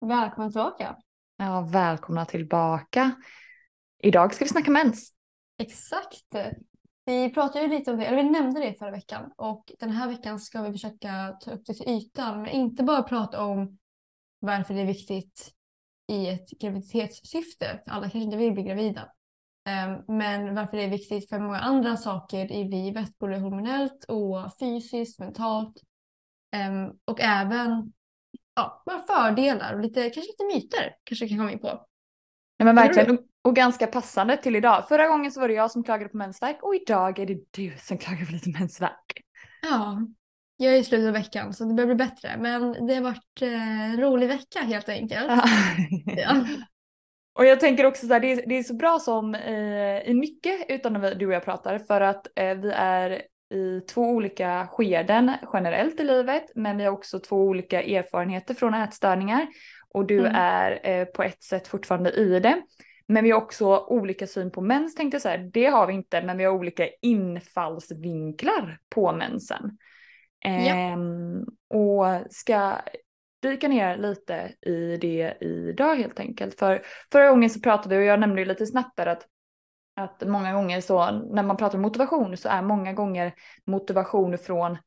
Välkomna tillbaka. Ja, välkomna tillbaka. Idag ska vi snacka mens. Exakt. Vi pratade ju lite om det, eller vi nämnde det förra veckan och den här veckan ska vi försöka ta upp det till ytan men inte bara prata om varför det är viktigt i ett graviditetssyfte. Alla kanske inte vill bli gravida. Ehm, men varför det är viktigt för många andra saker i livet, både hormonellt och fysiskt, mentalt. Ehm, och även ja, bara fördelar och lite, kanske lite myter kanske kan komma in på. Ja, men verkligen. Och, ganska passande till idag. Förra gången så var det jag som klagade på mensvärk och idag är det du som klagar på lite mensvärk. Ja, jag är i slutet av veckan så det börjar bli bättre. Men det har varit eh, en rolig vecka helt enkelt. ja. Och jag tänker också så här, det är, det är så bra som eh, i mycket utan när vi, du och jag pratar för att eh, vi är i två olika skeden generellt i livet men vi har också två olika erfarenheter från ätstörningar och du mm. är eh, på ett sätt fortfarande i det. Men vi har också olika syn på mens tänkte jag säga. Det har vi inte men vi har olika infallsvinklar på mensen. Ja. Ehm, och ska dyka ner lite i det idag helt enkelt. För förra gången så pratade vi och jag nämnde ju lite snabbt där att att många gånger så när man pratar om motivation så är många gånger motivation från,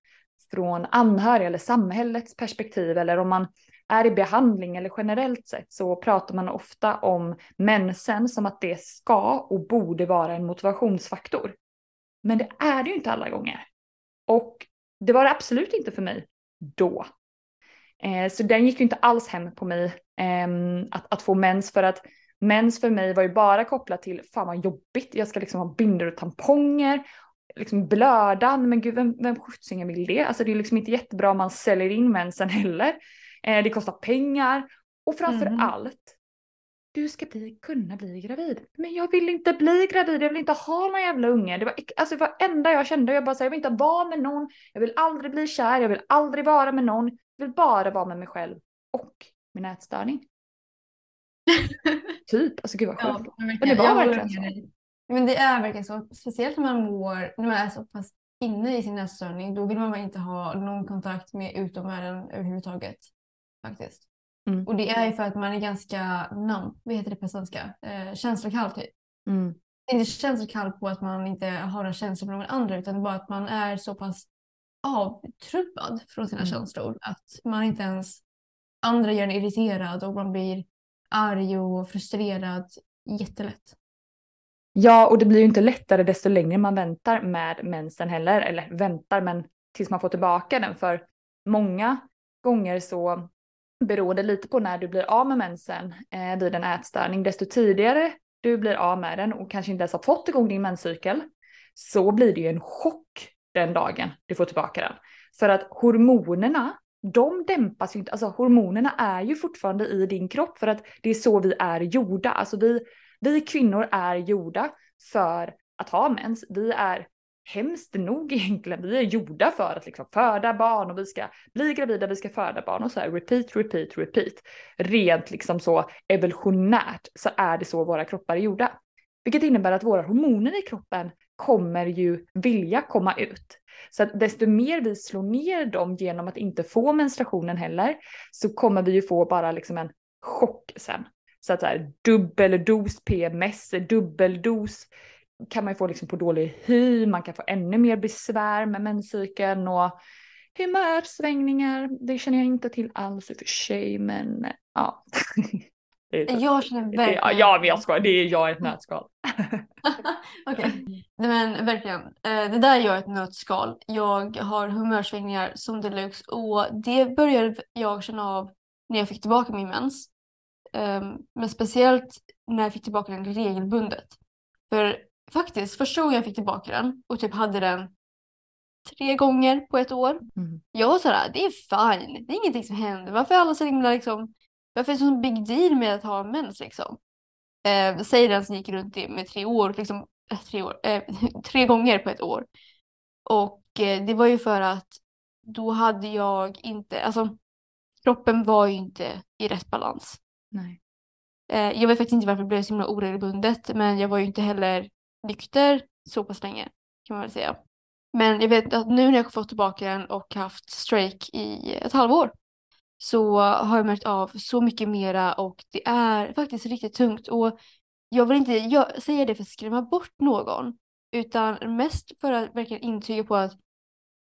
från anhöriga eller samhällets perspektiv eller om man är i behandling eller generellt sett så pratar man ofta om mensen som att det ska och borde vara en motivationsfaktor. Men det är det ju inte alla gånger. Och det var det absolut inte för mig då. Eh, så den gick ju inte alls hem på mig eh, att, att få mens för att Mens för mig var ju bara kopplat till fan vad jobbigt, jag ska liksom ha bindor och tamponger, liksom blödan, men gud vem, vem sjuttsingen vill det? Alltså det är liksom inte jättebra om man säljer in mensen heller. Eh, det kostar pengar och framför mm. allt, du ska bli, kunna bli gravid. Men jag vill inte bli gravid, jag vill inte ha någon jävla unge. Det var, alltså det var enda jag kände, jag bara säger jag vill inte vara med någon, jag vill aldrig bli kär, jag vill aldrig vara med någon, jag vill bara vara med mig själv och min ätstörning. typ, alltså gud vad sjukt. Ja, men det var verkligen så. Men det är verkligen så, speciellt när man mår, när man är så pass inne i sin ätstörning, då vill man inte ha någon kontakt med utomvärlden överhuvudtaget. Faktiskt. Mm. Och det är ju för att man är ganska nam, vad heter det på svenska, eh, känslokall typ. Mm. Inte känslokall på att man inte har en känsla för någon annan utan bara att man är så pass avtrubbad från sina mm. känslor att man inte ens andra gör en irriterad och man blir arg och frustrerad jättelätt. Ja, och det blir ju inte lättare desto längre man väntar med mensen heller. Eller väntar, men tills man får tillbaka den. För många gånger så beror det lite på när du blir av med mensen eh, vid en ätstörning. Desto tidigare du blir av med den och kanske inte ens har fått igång din menscykel så blir det ju en chock den dagen du får tillbaka den. För att hormonerna de dämpas ju inte, alltså hormonerna är ju fortfarande i din kropp för att det är så vi är gjorda. Alltså vi, vi kvinnor är gjorda för att ha mens. Vi är hemskt nog egentligen, vi är gjorda för att liksom föda barn och vi ska bli gravida, vi ska föda barn och så här repeat, repeat, repeat. Rent liksom så evolutionärt så är det så våra kroppar är gjorda. Vilket innebär att våra hormoner i kroppen kommer ju vilja komma ut. Så att desto mer vi slår ner dem genom att inte få menstruationen heller så kommer vi ju få bara liksom en chock sen. Så att så här, dubbeldos PMS, dubbeldos kan man ju få liksom på dålig hy, man kan få ännu mer besvär med menscykeln och humörsvängningar. Det känner jag inte till alls i och för sig, men ja. Jag känner verkligen... Ja, men jag skojar. Det är jag i ett nötskal. Okej. Okay. Men verkligen. Eh, det där är jag ett nötskal. Jag har humörsvängningar som deluxe och det började jag känna av när jag fick tillbaka min mens. Ehm, men speciellt när jag fick tillbaka den regelbundet. För faktiskt, första gången jag fick tillbaka den och typ hade den tre gånger på ett år. Mm. Jag var sådär, det är fine, det är ingenting som händer. Varför är alla så himla liksom varför är det så big deal med att ha mens liksom? Eh, säger den som gick runt med tre år, liksom, äh, tre, år eh, tre gånger på ett år. Och eh, det var ju för att då hade jag inte, alltså kroppen var ju inte i rätt balans. Nej. Eh, jag vet faktiskt inte varför det blev så himla oregelbundet men jag var ju inte heller nykter så pass länge kan man väl säga. Men jag vet att nu när jag fått tillbaka den och haft strake i ett halvår så har jag märkt av så mycket mera och det är faktiskt riktigt tungt. Och jag vill inte jag, säga det för att skrämma bort någon utan mest för att verkligen intyga på att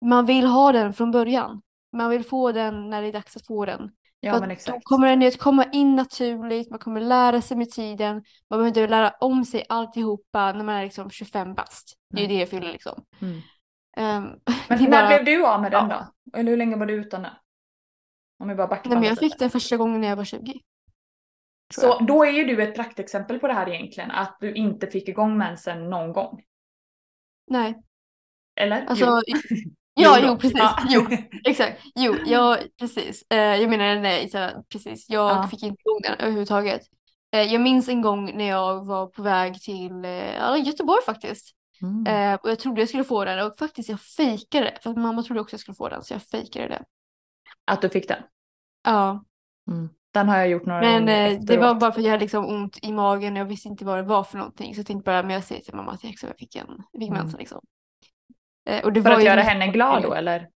man vill ha den från början. Man vill få den när det är dags att få den. Ja, För att. Då kommer den att komma in naturligt, man kommer lära sig med tiden. Man behöver inte lära om sig alltihopa när man är liksom 25 bast. Det är Nej. det jag fyller liksom. Mm. Ehm, Men när bara- blev du av med den ja. då? Eller hur länge var du utan den? Om vi bara backar Nej, men jag fick den första gången när jag var 20. tror Så då är ju du ett praktexempel på det här egentligen, att du inte fick igång mensen någon gång. Nej, Eller? alltså. Jo. Ja, då. jo, precis. Ja. Jo, exakt. Jo, ja, precis. Eh, jag menar nej, så precis. Jag Ja. fick inte igång den överhuvudtaget. Eh, jag minns en gång när jag var på väg till eh, Göteborg faktiskt. Mm. Eh, och jag trodde jag skulle få den och faktiskt jag fejkade det. För mamma trodde också jag skulle få den så jag fejkade det. Att du fick den? Ja, Den har jag gjort några men gånger eh, det var bara för att jag hade liksom ont i magen och jag visste inte vad det var för någonting. Så jag tänkte bara, men jag säger till mamma att jag, också fick en jag fick Mm. mensen liksom. Eh, och det För var att göra henne glad då eller?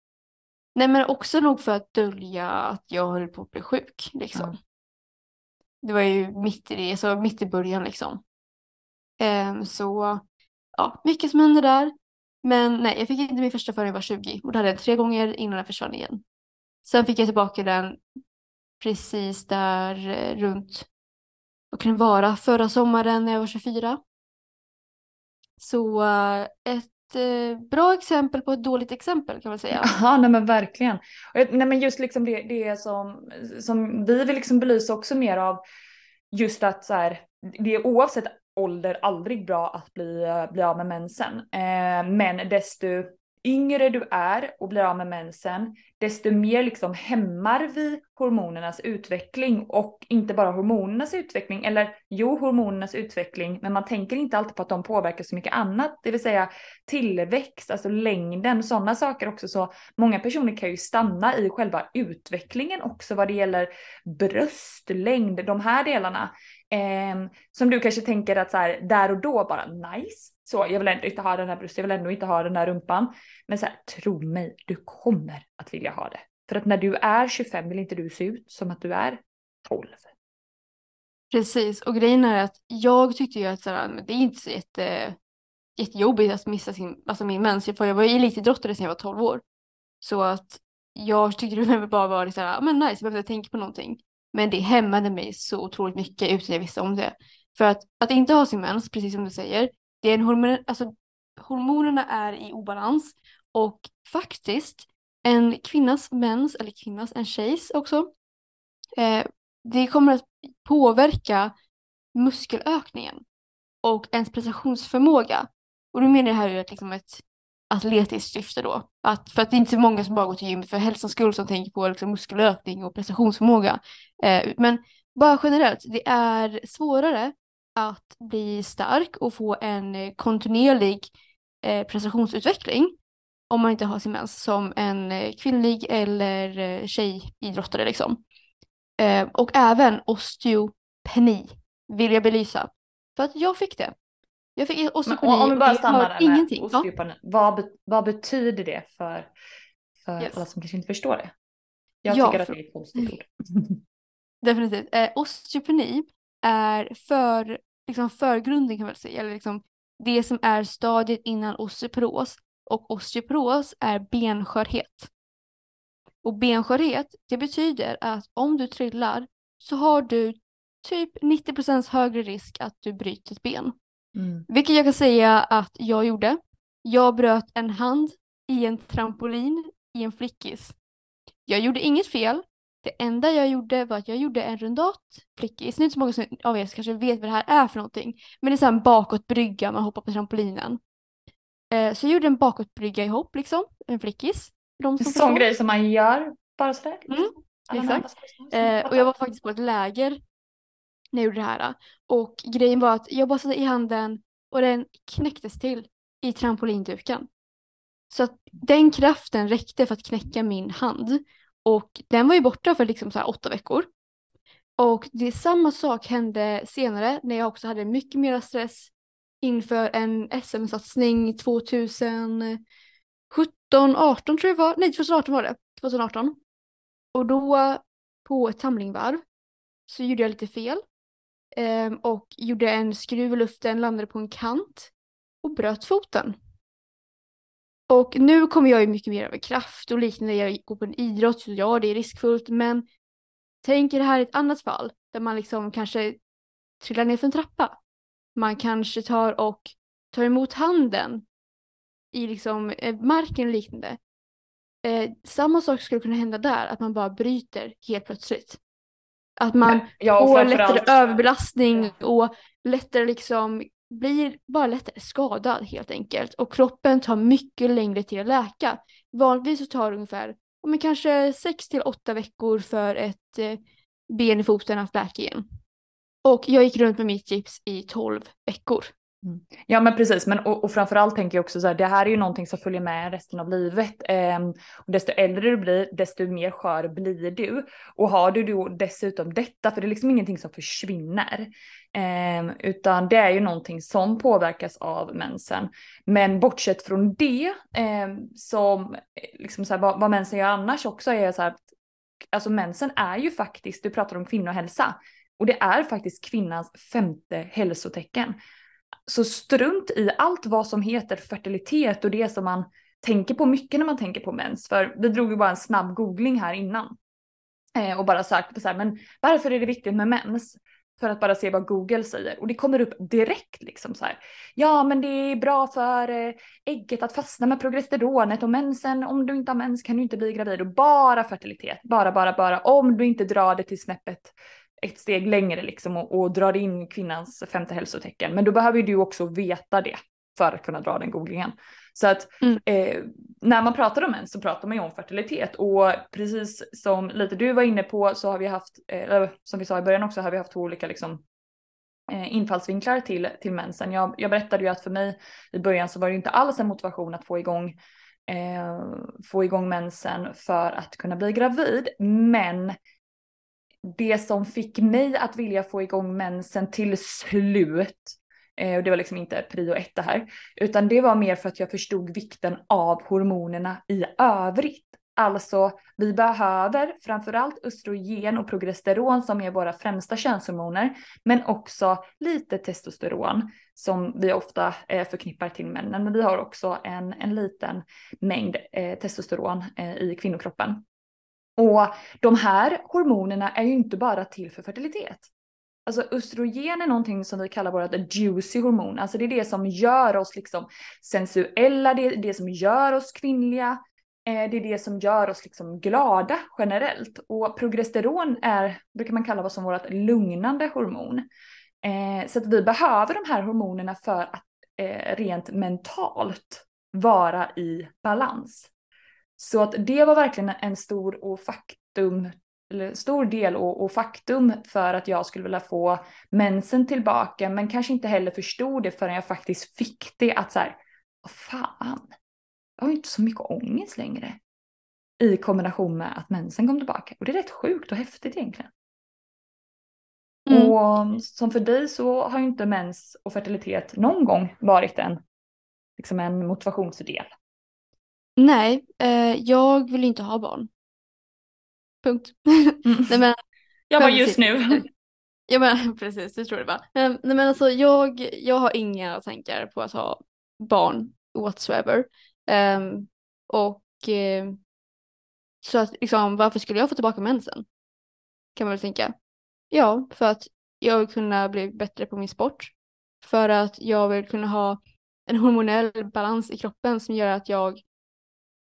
Nej men också nog för att dölja att jag höll på att bli sjuk liksom. Ja. Det var ju mitt i det, så mitt i början liksom. Ehm, så ja, mycket som hände där. Men nej, jag fick inte min första förrän jag var 20 och då hade jag tre gånger innan den försvann igen. Sen fick jag tillbaka den precis där eh, runt, vad kan det vara, förra sommaren när jag var 24. Så eh, ett eh, bra exempel på ett dåligt exempel kan man säga. Ja, nej men verkligen. Nej men just liksom det, det som, som vi vill liksom belysa också mer av just att så här, det är oavsett ålder aldrig bra att bli, bli av med mensen. Eh, men desto yngre du är och blir av med mensen, desto mer liksom hämmar vi hormonernas utveckling och inte bara hormonernas utveckling, eller jo hormonernas utveckling, men man tänker inte alltid på att de påverkar så mycket annat, det vill säga tillväxt, alltså längden, sådana saker också. Så många personer kan ju stanna i själva utvecklingen också vad det gäller bröstlängd, de här delarna. Eh, som du kanske tänker att så här, där och då bara nice, så jag vill ändå inte ha den här bröstet, jag vill ändå inte ha den här rumpan. Men så här, tro mig, du kommer att vilja ha det. För att när du är 25 vill inte du se ut som att du är 12. Precis, och grejen är att jag tyckte ju att så här, det är inte så jätte, jättejobbigt att missa sin, alltså min mens. För jag var ju elitidrottare sedan jag var 12 år. Så att jag tyckte det bara var så här, men nice, jag behövde tänka på någonting. Men det hämmade mig så otroligt mycket utan jag visste om det. För att, att inte ha sin mens, precis som du säger, det är en hormon, alltså, hormonerna är i obalans. Och faktiskt, en kvinnas mens, eller kvinnas, en tjejs också, eh, det kommer att påverka muskelökningen och ens prestationsförmåga. Och då menar jag här ur ett, liksom ett atletiskt syfte då. Att, för att det är inte så många som bara går till gymmet för hälsans skull som tänker på liksom muskelökning och prestationsförmåga. Eh, men bara generellt, det är svårare att bli stark och få en eh, kontinuerlig eh, prestationsutveckling om man inte har sin mens som en eh, kvinnlig eller tjejidrottare liksom. Eh, och även osteopeni vill jag belysa. För att jag fick det. Jag fick Men osteopeni om vi bara stannar där ingenting. Ja, osteopeni. Vad, vad betyder det för, för Yes. alla som kanske inte förstår det? Jag Ja, tycker att det är ett konstigt ord. definitivt. Eh, osteopeni är för, liksom förgrunden kan man säga. Eller liksom det som är stadiet innan osteoporos. Och osteoporos är benskörhet. Och benskörhet, det betyder att om du trillar så har du typ 90% högre risk att du bryter ett ben. Mm. Vilket jag kan säga att jag gjorde. Jag bröt en hand i en trampolin i en flickis. Jag gjorde inget fel. Det enda jag gjorde var att jag gjorde en rundat flickis. Nu är inte så många som- av er som kanske vet vad det här är för någonting. Men det är så en bakåtbrygga, man hoppar på trampolinen. Eh, så jag gjorde en bakåtbrygga i hopp liksom, en flickis. De En som sån förstår. grej som man gör bara sådär. Mm, Alla exakt. ska- Eh, och jag var faktiskt på ett läger när jag gjorde det här. Och grejen var att jag bara satte i handen och den knäcktes till i trampolinduken. Så att den kraften räckte för att knäcka min hand. Och den var ju borta för liksom så här åtta veckor. Och det samma sak hände senare när jag också hade mycket mer stress inför en SM-satsning 2017, 18 tror jag det var. Nej, 2018 var det. 2018. Och då på ett tamlingvarv så gjorde jag lite fel. Ehm, och gjorde en skruv i luften, landade på en kant och bröt foten. Och nu kommer jag ju mycket mer över kraft och liknande. Jag går på en idrott, så ja det är riskfullt men tänk er det här är ett annat fall där man liksom kanske trillar ner för en trappa. Man kanske tar och tar emot handen i liksom eh, marken och liknande. Eh, samma sak skulle kunna hända där, att man bara bryter helt plötsligt. Att man Ja, får lättare överbelastning och lättare liksom blir bara lättare skadad helt enkelt. Och kroppen tar mycket längre till att läka. Vanligtvis så tar det ungefär ja, men kanske 6 till 8 veckor för ett eh, ben i foten att läka igen. Och jag gick runt med mitt gips i 12 veckor. Mm. Ja men precis, men och, och framförallt tänker jag också så här, det här är ju någonting som följer med resten av livet. Ehm, och desto äldre du blir, desto mer skör blir du. Och har du då dessutom detta, för det är liksom ingenting som försvinner. Ehm, utan det är ju någonting som påverkas av mensen. Men bortsett från det, ehm, som eh, liksom så här, vad, vad mensen gör annars också är så här, alltså mensen är ju faktiskt, du pratar om kvinnohälsa, och det är faktiskt kvinnans femte hälsotecken. Så strunt i allt vad som heter fertilitet och det som man tänker på mycket när man tänker på mens. För vi drog ju bara en snabb googling här innan. Eh, och bara sökte på så här, men varför är det viktigt med mens? För att bara se vad Google säger. Och det kommer upp direkt liksom så här. Ja men det är bra för eh, ägget att fastna med progesteronet och mensen. Om du inte har mens kan du inte bli gravid. Och bara fertilitet. Bara, bara, bara. Om du inte drar det till snäppet ett steg längre liksom och, och drar in kvinnans femte hälsotecken. Men då behöver ju du också veta det för att kunna dra den googlingen. Så att Mm. eh, när man pratar om mens så pratar man ju om fertilitet och precis som lite du var inne på så har vi haft, eh, som vi sa i början också, har vi haft två olika liksom eh, infallsvinklar till, till mensen. Jag, jag berättade ju att för mig i början så var det inte alls en motivation att få igång eh, få igång mensen för att kunna bli gravid. Men det som fick mig att vilja få igång mensen till slut, eh, och det var liksom inte prio ett det här, utan det var mer för att jag förstod vikten av hormonerna i övrigt. Alltså, vi behöver framförallt östrogen och progesteron som är våra främsta könshormoner, men också lite testosteron som vi ofta eh, förknippar till männen. Men vi har också en, en liten mängd eh, testosteron eh, i kvinnokroppen. Och de här hormonerna är ju inte bara till för fertilitet. Alltså östrogen är någonting som vi kallar vårt juicy hormon. Alltså det är det som gör oss liksom sensuella, det är det som gör oss kvinnliga. Eh, det är det som gör oss liksom glada generellt. Och progesteron är, brukar man kalla vad som vårt lugnande hormon. Eh, så att vi behöver de här hormonerna för att eh, rent mentalt vara i balans. Så att det var verkligen en stor och faktum, eller stor del och, och, faktum för att jag skulle vilja få mensen tillbaka men kanske inte heller förstod det förrän jag faktiskt fick det att så här, vad fan, jag har ju inte så mycket ångest längre. I kombination med att mensen kom tillbaka. Och det är rätt sjukt och häftigt egentligen. Mm. Och som för dig så har ju inte mens och fertilitet någon gång varit en, liksom en motivationsdel. Nej, eh, jag vill inte ha barn. Punkt. Nej men, Jag var Skämt just nu. ja, men precis, det tror jag det. Men, nej, men alltså jag, jag har inga tankar på att ha barn whatsoever. Ehm, och eh, så att liksom, varför skulle jag få tillbaka mensen? Kan man väl tänka. Ja, för att jag vill kunna bli bättre på min sport. För att jag vill kunna ha en hormonell balans i kroppen som gör att jag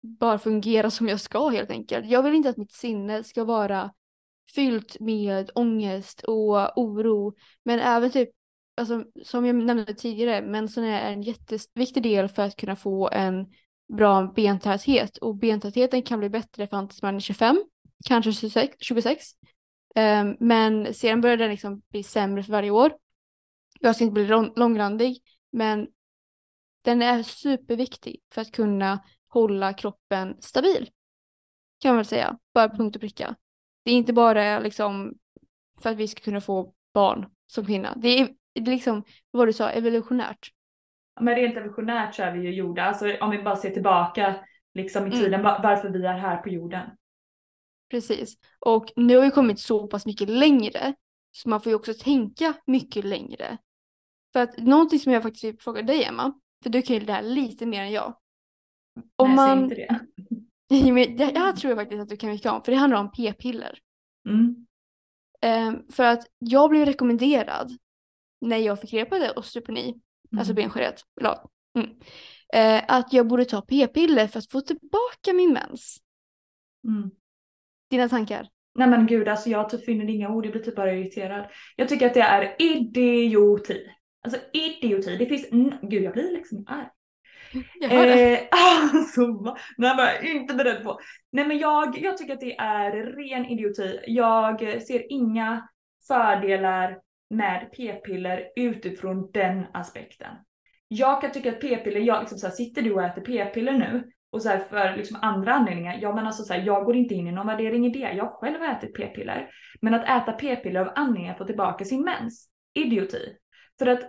bara fungera som jag ska helt enkelt. Jag vill inte att mitt sinne ska vara fyllt med ångest och oro. Men även typ, alltså, som jag nämnde tidigare, mensen är en jätteviktig del för att kunna få en bra bentäthet. Och bentätheten kan bli bättre fram tills man är 25, kanske 26. 26. Um, men sedan börjar den liksom bli sämre för varje år. Jag ska inte bli långrandig, men den är superviktig för att kunna hålla kroppen stabil. Kan man väl säga, bara på punkt och pricka. Det är inte bara liksom för att vi ska kunna få barn som kvinna. Det är, det är liksom, vad du sa, evolutionärt. Men rent evolutionärt så är vi ju gjorda, alltså om vi bara ser tillbaka liksom i Mm. tiden, va- varför vi är här på jorden. Precis. Och nu har vi kommit så pass mycket längre så man får ju också tänka mycket längre. För att någonting som jag faktiskt vill fråga dig Emma, för du kan ju det här lite mer än jag. Om man... inte det. det här tror jag faktiskt att du kan mycket om, för det handlar om p-piller. Mm. Um, för att jag blev rekommenderad när jag fick det osteopeni, mm. alltså benskörhet, mm, uh, att jag borde ta p-piller för att få tillbaka min mens. Mm. Dina tankar? Nej men gud alltså jag typ finner inga ord, jag blir typ bara irriterad. Jag tycker att det är idioti. Alltså idioti. Det finns, gud jag blir liksom arg. Jag hör det. Eh, alltså, nej men jag är inte beredd på. Nej men jag, jag tycker att det är ren idioti. Jag ser inga fördelar med p-piller utifrån den aspekten. Jag kan tycka att p-piller, jag liksom så här, sitter du och äter p-piller nu och så här, för liksom andra anledningar, ja men alltså så här, jag går inte in i någon värdering i det. Jag själv har ätit p-piller. Men att äta p-piller av anledning att få tillbaka sin mens, idioti. För att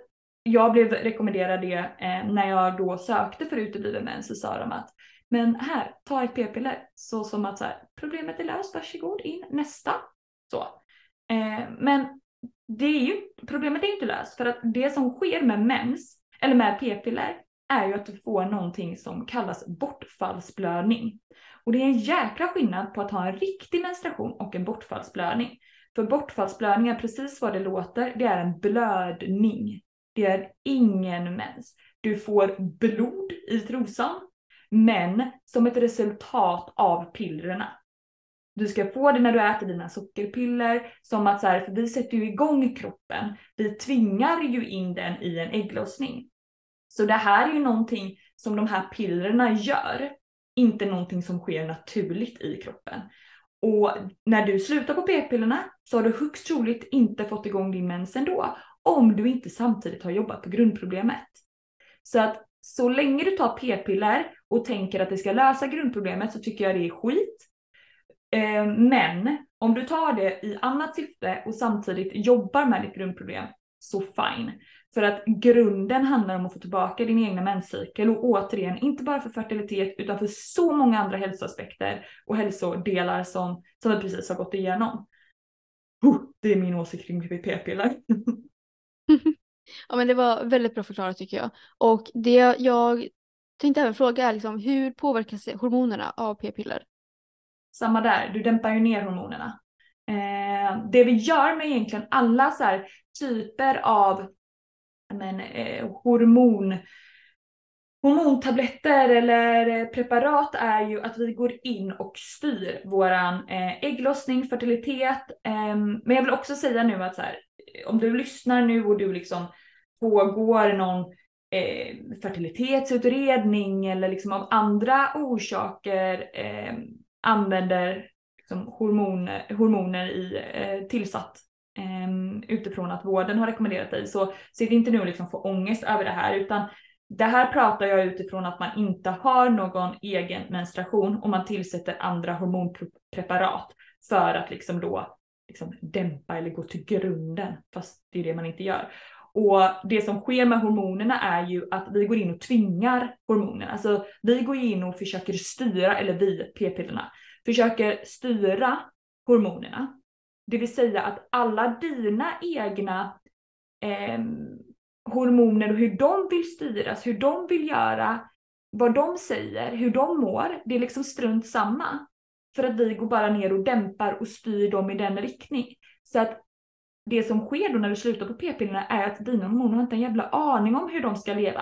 jag blev rekommenderad det eh, när jag då sökte för utebliven mens så sa de att men här, ta ett p-piller. Så som att så här, problemet är löst, varsågod in, nästa. Så. Eh, men det är ju, problemet är ju inte löst för att det som sker med mens, eller med p-piller, är ju att du får någonting som kallas bortfallsblödning. Och det är en jäkla skillnad på att ha en riktig menstruation och en bortfallsblödning. För bortfallsblödning är precis vad det låter, det är en blödning. Det är ingen mens. Du får blod i trosan, men som ett resultat av pillerna. Du ska få det när du äter dina sockerpiller, som att så här, för vi sätter ju igång kroppen. Vi tvingar ju in den i en ägglossning. Så det här är ju någonting som de här pillerna gör, inte någonting som sker naturligt i kroppen. Och när du slutar på p-pillerna så har du högst troligt inte fått igång din mens ändå, om du inte samtidigt har jobbat på grundproblemet. Så att så länge du tar p-piller och tänker att det ska lösa grundproblemet så tycker jag det är skit. Eh, men om du tar det i annat syfte och samtidigt jobbar med ditt grundproblem, så fine. För att grunden handlar om att få tillbaka din egna menscykel och återigen, inte bara för fertilitet utan för så många andra hälsoaspekter och hälsodelar som, som vi precis har gått igenom. det är min åsikt kring p-piller. ja men det var väldigt bra förklarat tycker jag. Och det jag tänkte även fråga är liksom, hur påverkas hormonerna av p-piller? Samma där, du dämpar ju ner hormonerna. Eh, det vi gör med egentligen alla så här typer av men, eh, hormon, hormontabletter eller preparat är ju att vi går in och styr våran eh, ägglossning, fertilitet. Ehm, men jag vill också säga nu att så här, om du lyssnar nu och du liksom pågår någon eh, fertilitetsutredning eller liksom av andra orsaker ehm, använder liksom hormoner, hormoner i eh, tillsatt ehm, utifrån att vården har rekommenderat dig så sitt inte nu och liksom få ångest över det här utan det här pratar jag utifrån att man inte har någon egen menstruation och man tillsätter andra hormonpreparat för att liksom då liksom dämpa eller gå till grunden fast det är det man inte gör. Och det som sker med hormonerna är ju att vi går in och tvingar hormonerna. Alltså vi går in och försöker styra, eller vi, p-pillerna, försöker styra hormonerna. Det vill säga att alla dina egna eh, hormoner och hur de vill styras, hur de vill göra, vad de säger, hur de mår, det är liksom strunt samma. För att vi går bara ner och dämpar och styr dem i den riktning. Så att det som sker då när du slutar på p-pillerna är att dina hormoner har inte en jävla aning om hur de ska leva.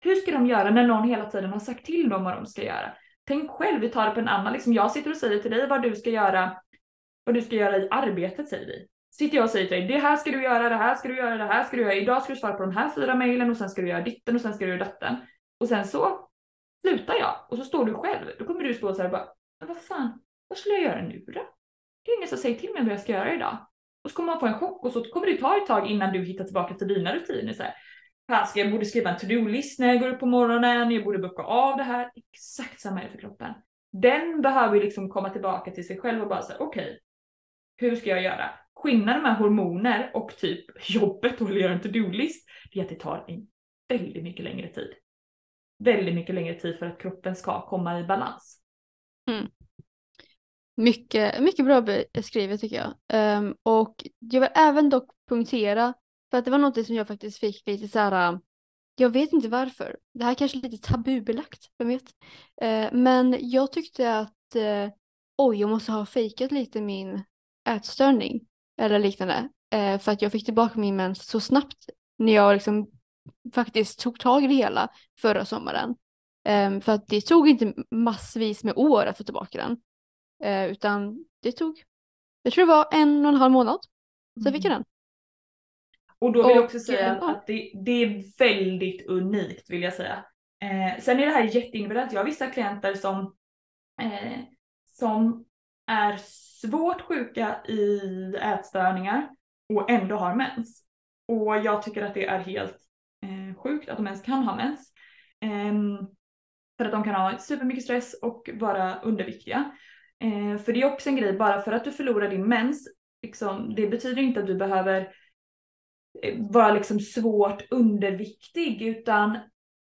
Hur ska de göra när någon hela tiden har sagt till dem vad de ska göra? Tänk själv, vi tar det på en annan, liksom jag sitter och säger till dig vad du ska göra, vad du ska göra i arbetet säger vi. Sitter jag och säger till dig, det här ska du göra, det här ska du göra, det här ska du göra, idag ska du svara på de här fyra mejlen och sen ska du göra ditten och sen ska du göra datten. Och sen så slutar jag och så står du själv. Då kommer du stå så här och bara, men vad fan, vad skulle jag göra nu då? Det är ingen som säger till mig vad jag ska göra idag. Och så kommer man få en chock och så kommer det ta ett tag innan du hittar tillbaka till dina rutiner. Så här, jag borde skriva en to-do-list när jag går upp på morgonen, jag borde bocka av det här. Exakt samma är det för kroppen. Den behöver ju liksom komma tillbaka till sig själv och bara säga okej, okay, hur ska jag göra? Skillnaden med hormoner och typ jobbet och att göra en to-do-list, det är att det tar en väldigt mycket längre tid. Väldigt mycket längre tid för att kroppen ska komma i balans. Mm. Mycket, mycket bra beskrivet tycker jag. Um, och jag vill även dock punktera, för att det var något som jag faktiskt fick lite så här, jag vet inte varför. Det här kanske är lite tabubelagt, vem vet. Uh, men jag tyckte att, uh, oj, jag måste ha fejkat lite min ätstörning eller liknande. Uh, för att jag fick tillbaka min mens så snabbt när jag liksom faktiskt tog tag i det hela förra sommaren. Um, för att det tog inte massvis med år att få tillbaka den. Uh, utan det tog, jag tror det var en och en halv månad. Så fick jag mm. den. Och då vill jag också säga att det, det, är väldigt unikt vill jag säga. Eh, sen är det här jätteindividuellt. Jag har vissa klienter som, eh, som är svårt sjuka i ätstörningar och ändå har mens. Och jag tycker att det är helt eh, sjukt att de ens kan ha mens. Eh, för att de kan ha supermycket stress och vara underviktiga. Eh, för det är också en grej, bara för att du förlorar din mens, liksom, det betyder inte att du behöver eh, vara liksom svårt underviktig utan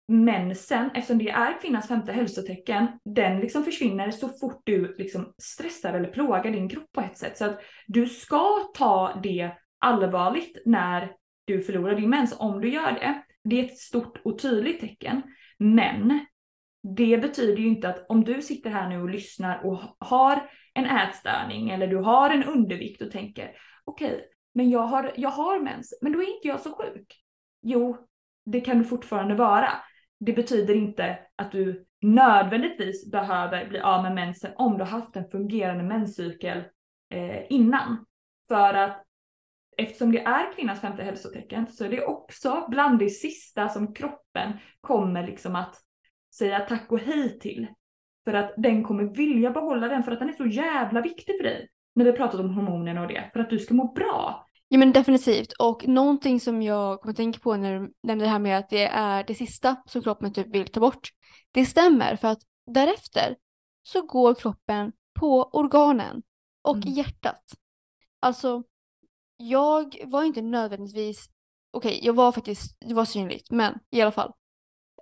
mensen, eftersom det är kvinnans femte hälsotecken, den liksom försvinner så fort du liksom stressar eller plågar din kropp på ett sätt. Så att du ska ta det allvarligt när du förlorar din mens, om du gör det. Det är ett stort och tydligt tecken. Men det betyder ju inte att om du sitter här nu och lyssnar och har en ätstörning eller du har en undervikt och tänker okej, okay, men jag har, jag har mens, men då är inte jag så sjuk. Jo, det kan du fortfarande vara. Det betyder inte att du nödvändigtvis behöver bli av med mensen om du har haft en fungerande menscykel eh, innan. För att eftersom det är kvinnans femte hälsotecken så är det också bland det sista som kroppen kommer liksom att säga tack och hej till. För att den kommer vilja behålla den för att den är så jävla viktig för dig. När vi pratat om hormonerna och det, för att du ska må bra. Ja men definitivt och någonting som jag kommer att tänka på när du nämnde det här med att det är det sista som kroppen typ vill ta bort. Det stämmer för att därefter så går kroppen på organen och mm. hjärtat. Alltså jag var inte nödvändigtvis, okej okay, jag var faktiskt, det var synligt men i alla fall.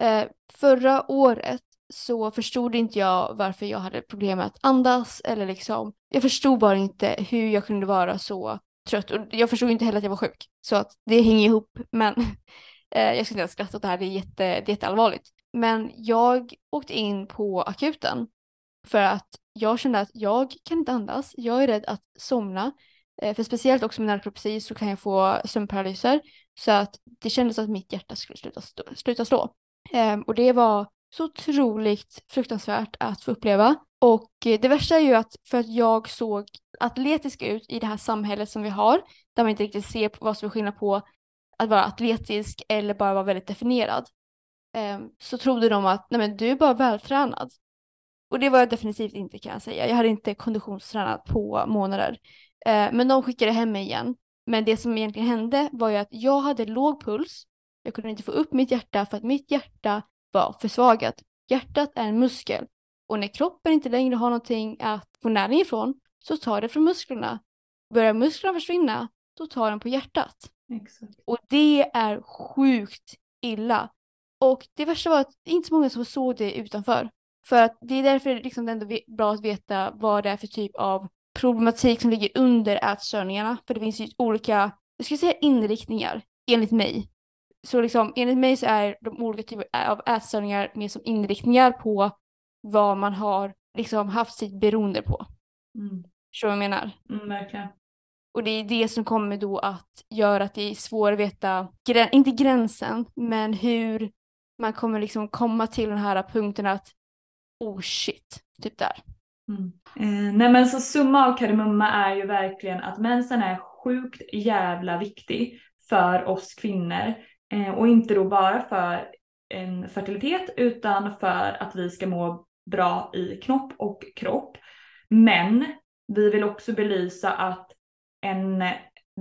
Eh, förra året så förstod inte jag varför jag hade problem med att andas eller liksom, jag förstod bara inte hur jag kunde vara så trött och jag förstod inte heller att jag var sjuk. Så att det hänger ihop men eh, jag ska inte ens skratta åt det här, det är, jätte, det är jätteallvarligt. Men jag åkte in på akuten för att jag kände att jag kan inte andas, jag är rädd att somna. Eh, för speciellt också med narkolepsi så kan jag få sömnparalyser. Så att det kändes att mitt hjärta skulle sluta, sluta slå. Ehm, och det var så otroligt fruktansvärt att få uppleva. Och eh, det värsta är ju att för att jag såg atletisk ut i det här samhället som vi har, där man inte riktigt ser vad som är skillnad på att vara atletisk eller bara vara väldigt definierad, ehm, så trodde de att nej men, du är bara vältränad. Och det var jag definitivt inte kan jag säga. Jag hade inte konditionstränat på månader. Eh, men de skickade hem mig igen. Men det som egentligen hände var ju att jag hade låg puls jag kunde inte få upp mitt hjärta för att mitt hjärta var försvagat. Hjärtat är en muskel och när kroppen inte längre har någonting att få näring ifrån så tar det från musklerna. Börjar musklerna försvinna, då tar den på hjärtat. Exakt. Och det är sjukt illa. Och det värsta var att det är inte så många som såg det utanför. För att det är därför liksom det ändå är bra att veta vad det är för typ av problematik som ligger under ätstörningarna. För det finns ju olika, jag skulle säga inriktningar, enligt mig, så liksom, enligt mig så är de olika typer av ätstörningar mer som inriktningar på vad man har liksom haft sitt beroende på. Mm. Förstår vad jag menar? Mm, verkligen. Och det är det som kommer då att göra att det är svårt att veta, inte gränsen, men hur man kommer liksom komma till den här punkten att oh shit, typ där. Mm. Eh, nej men så summa av kardemumma är ju verkligen att mensen är sjukt jävla viktig för oss kvinnor. Eh, och inte då bara för en fertilitet utan för att vi ska må bra i knopp och kropp. Men vi vill också belysa att en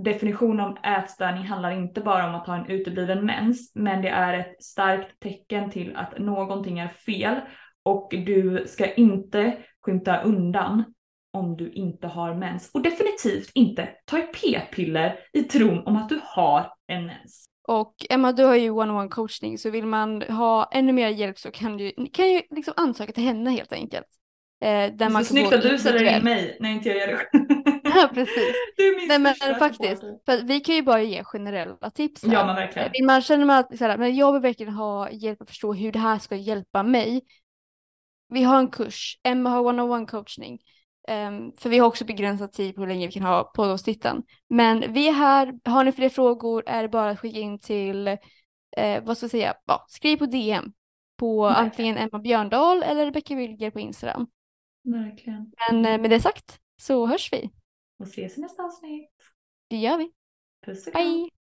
definition av ätstörning handlar inte bara om att ha en utebliven mens, men det är ett starkt tecken till att någonting är fel och du ska inte skymta undan om du inte har mens. Och definitivt inte ta p-piller i tron om att du har en mens. Och Emma, du har ju one-on-one coachning så vill man ha ännu mer hjälp så kan du kan ju liksom ansöka till henne helt enkelt. Eh, där Det är man så snyggt att du säljer in mig när inte jag gör det Ja, precis. Du är min Nej men faktiskt, för vi kan ju bara ge generella tips här. Ja men verkligen. Eh, Vill man känner man att så här, men jag vill verkligen ha hjälp att förstå hur det här ska hjälpa mig. Vi har en kurs, Emma har one-on-one coachning. Ehm, för vi har också begränsad tid på hur länge vi kan ha poddavsnitten. Men vi är här, har ni fler frågor är det bara att skicka in till, eh, vad ska jag säga, ja, skriv på DM på Verkligen. antingen Emma Björndal eller Rebecka Wilger på Instagram. Verkligen. Men eh, med det sagt så hörs vi. Och ses i nästa avsnitt. Det gör vi. Puss och kram. Bye!